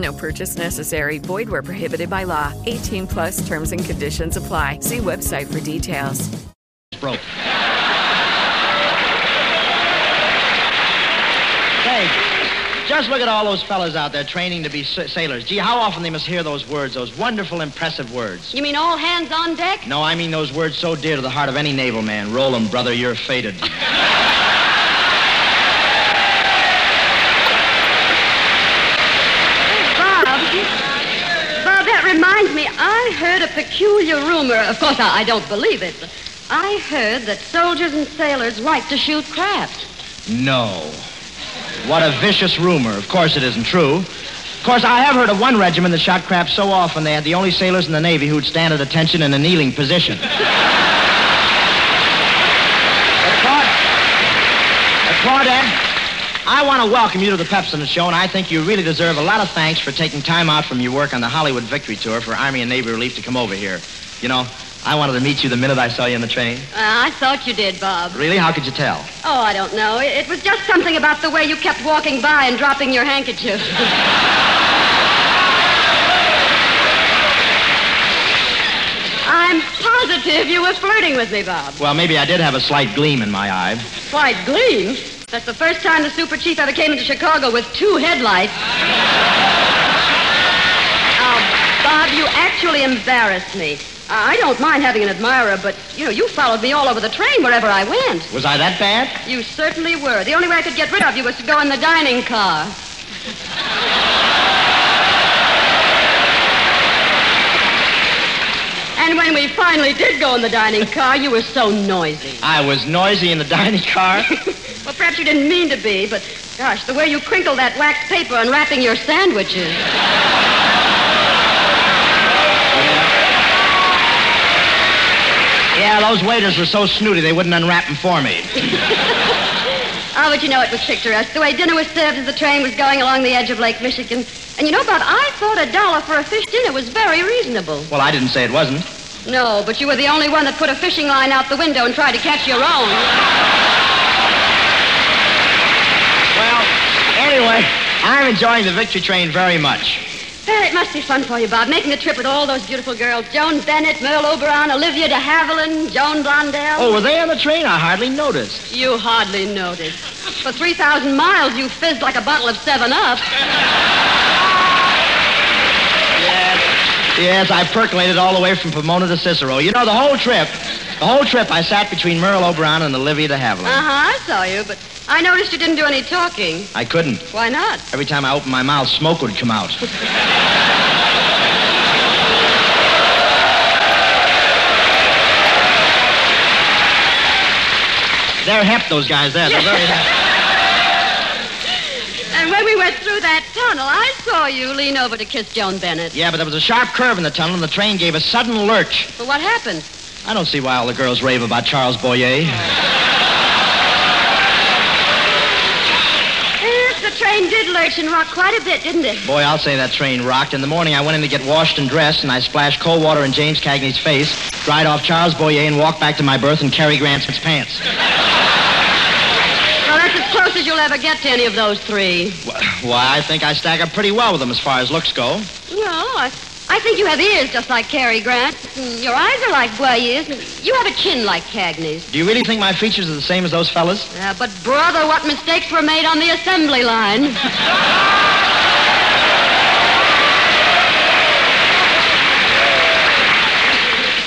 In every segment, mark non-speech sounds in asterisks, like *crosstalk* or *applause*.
No purchase necessary. Void where prohibited by law. 18 plus terms and conditions apply. See website for details. broke. Hey, just look at all those fellas out there training to be sa- sailors. Gee, how often they must hear those words, those wonderful, impressive words. You mean all hands on deck? No, I mean those words so dear to the heart of any naval man. Roll 'em, brother, you're fated. *laughs* Bob. Bob, that reminds me, I heard a peculiar rumor. Of course, I, I don't believe it. I heard that soldiers and sailors like to shoot craps. No. What a vicious rumor. Of course it isn't true. Of course, I have heard of one regiment that shot craps so often they had the only sailors in the Navy who'd stand at attention in a kneeling position. But Claud- but Claudette, I want to welcome you to the Pepsodent Show, and I think you really deserve a lot of thanks for taking time out from your work on the Hollywood Victory Tour for Army and Navy Relief to come over here. You know, I wanted to meet you the minute I saw you in the train. Uh, I thought you did, Bob. Really? How could you tell? Oh, I don't know. It, it was just something about the way you kept walking by and dropping your handkerchief. *laughs* I'm positive you were flirting with me, Bob. Well, maybe I did have a slight gleam in my eye. Slight gleam. That's the first time the super chief ever came into Chicago with two headlights. Oh, Bob, you actually embarrassed me. I don't mind having an admirer, but, you know, you followed me all over the train wherever I went. Was I that bad? You certainly were. The only way I could get rid of you was to go in the dining car. And when we finally did go in the dining car, you were so noisy. I was noisy in the dining car. *laughs* Well, perhaps you didn't mean to be, but gosh, the way you crinkled that wax paper unwrapping your sandwiches. yeah, those waiters were so snooty they wouldn't unwrap them for me. *laughs* Oh, but you know it was picturesque. The way dinner was served as the train was going along the edge of Lake Michigan. And you know, Bob, I thought a dollar for a fish dinner was very reasonable. Well, I didn't say it wasn't. No, but you were the only one that put a fishing line out the window and tried to catch your own. Well, anyway, I'm enjoying the victory train very much. Well, it must be fun for you, Bob, making the trip with all those beautiful girls. Joan Bennett, Merle Oberon, Olivia de Havilland, Joan Blondell. Oh, were they on the train? I hardly noticed. You hardly noticed. For 3,000 miles, you fizzed like a bottle of 7-Up. Yes. I percolated all the way from Pomona to Cicero. You know, the whole trip, the whole trip I sat between Merle Oberon and Olivia de Havilland. Uh-huh, I saw you, but I noticed you didn't do any talking. I couldn't. Why not? Every time I opened my mouth, smoke would come out. *laughs* They're hep, those guys there. They're very *laughs* hep. And when we went I saw you lean over to kiss Joan Bennett. Yeah, but there was a sharp curve in the tunnel, and the train gave a sudden lurch. But what happened? I don't see why all the girls rave about Charles Boyer. Yes, the train did lurch and rock quite a bit, didn't it? Boy, I'll say that train rocked. In the morning, I went in to get washed and dressed, and I splashed cold water in James Cagney's face, dried off Charles Boyer, and walked back to my berth in Cary Grant's pants. As close as you'll ever get to any of those three. Why, I think I stack up pretty well with them as far as looks go. Well, I, I think you have ears just like Cary Grant. and Your eyes are like Boyer's. and You have a chin like Cagney's. Do you really think my features are the same as those fellas? Uh, but, brother, what mistakes were made on the assembly line. *laughs*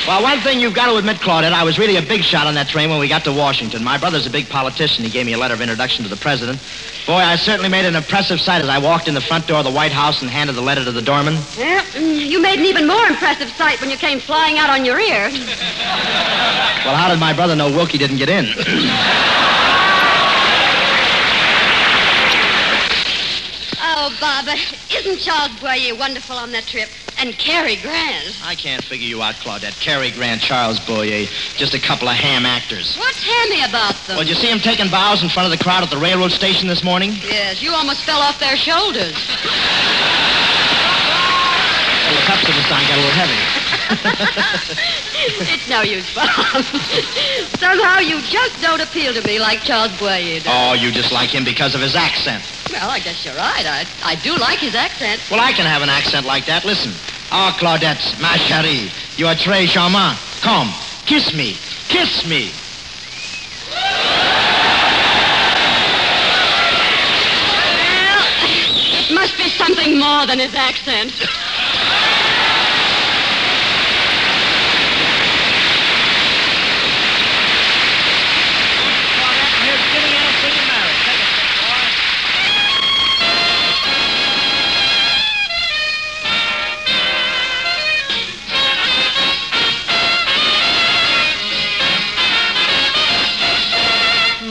Well, one thing you've got to admit, Claudette, I was really a big shot on that train when we got to Washington. My brother's a big politician. He gave me a letter of introduction to the president. Boy, I certainly made an impressive sight as I walked in the front door of the White House and handed the letter to the doorman. Yeah, mm, you made an even more impressive sight when you came flying out on your ear. Well, how did my brother know Willkie didn't get in? Oh, Bob, but isn't Charles Boyer wonderful on that trip? And Cary Grant. I can't figure you out, Claudette. Cary Grant, Charles Boyer, just a couple of ham actors. What's hammy about them? Well, did you see him taking bows in front of the crowd at the railroad station this morning? Yes, you almost fell off their shoulders. Well, the Pepsi sign got a little heavy. *laughs* it's no use, Bob. *laughs* Somehow you just don't appeal to me like Charles Boyer does. Oh, you just like him because of his accent. Well, I guess you're right. I, I do like his accent. Well, I can have an accent like that. Listen. Ah, Claudette, ma chérie, you are très charmant. Come, kiss me. Kiss me. Well, it must be something more than his accent.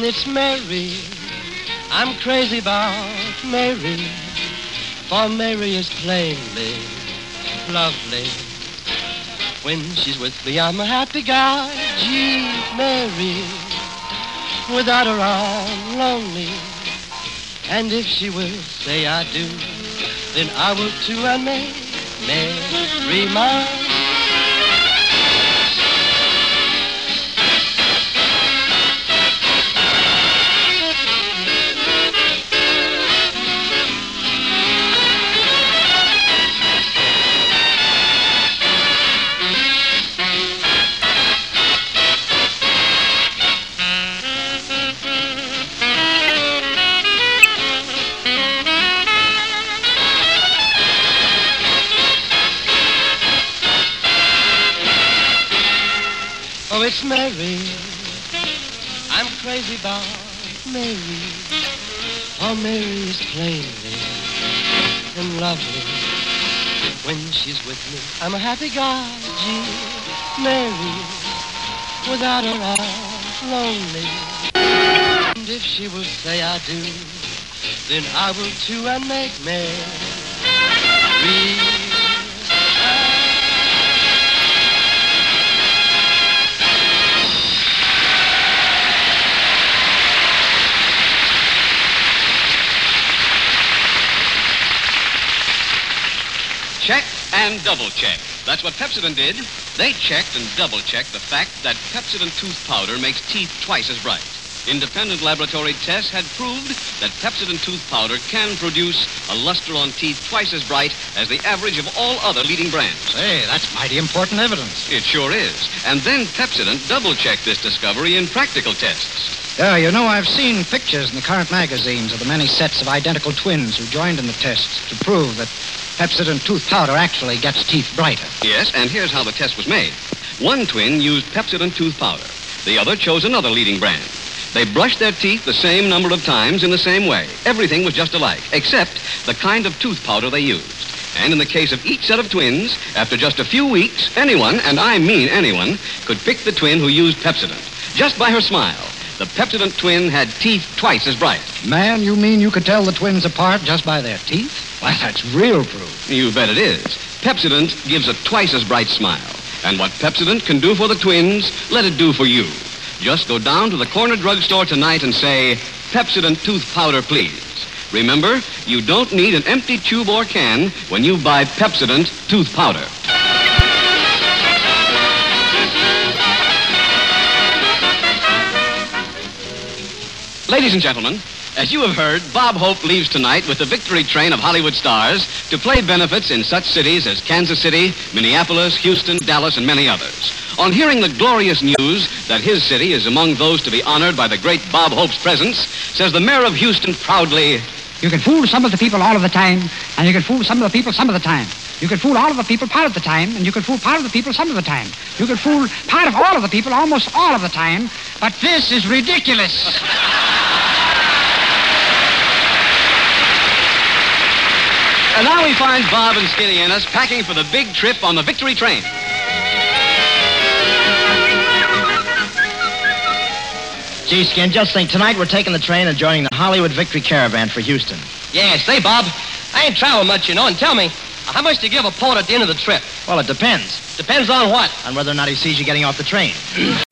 It's Mary. I'm crazy about Mary. For Mary is plainly lovely. When she's with me, I'm a happy guy. Gee, Mary. Without her, I'm lonely. And if she will say I do, then I will too and make Mary mine. Mary. I'm crazy about Mary. Oh, Mary is plainly and lovely. When she's with me, I'm a happy guy. Gee, Mary. Without her, I'm lonely. And if she will say I do, then I will too and make Mary. And double check. That's what Pepsodent did. They checked and double checked the fact that Pepsodent tooth powder makes teeth twice as bright. Independent laboratory tests had proved that Pepsodent tooth powder can produce a luster on teeth twice as bright as the average of all other leading brands. Hey, that's mighty important evidence. It sure is. And then Pepsodent double checked this discovery in practical tests. Yeah, you know, I've seen pictures in the current magazines of the many sets of identical twins who joined in the tests to prove that Pepsodent tooth powder actually gets teeth brighter. Yes, and here's how the test was made. One twin used Pepsodent tooth powder. The other chose another leading brand. They brushed their teeth the same number of times in the same way. Everything was just alike, except the kind of tooth powder they used. And in the case of each set of twins, after just a few weeks, anyone, and I mean anyone, could pick the twin who used Pepsodent. Just by her smile, the Pepsodent twin had teeth twice as bright. Man, you mean you could tell the twins apart just by their teeth? Why, that's real proof. You bet it is. Pepsodent gives a twice as bright smile. And what Pepsodent can do for the twins, let it do for you. Just go down to the corner drugstore tonight and say, Pepsodent tooth powder, please. Remember, you don't need an empty tube or can when you buy Pepsodent tooth powder. Ladies and gentlemen, as you have heard, Bob Hope leaves tonight with the victory train of Hollywood stars to play benefits in such cities as Kansas City, Minneapolis, Houston, Dallas, and many others. On hearing the glorious news that his city is among those to be honored by the great Bob Hope's presence, says the mayor of Houston proudly, You can fool some of the people all of the time, and you can fool some of the people some of the time. You can fool all of the people part of the time, and you can fool part of the people some of the time. You can fool part of all of the people almost all of the time, but this is ridiculous. And now we find Bob and Skinny Ennis packing for the big trip on the Victory train. Gee, Skin, just think. Tonight we're taking the train and joining the Hollywood Victory Caravan for Houston. Yeah, say, Bob, I ain't traveled much, you know, and tell me, how much do you give a port at the end of the trip? Well, it depends. Depends on what? On whether or not he sees you getting off the train. *clears throat*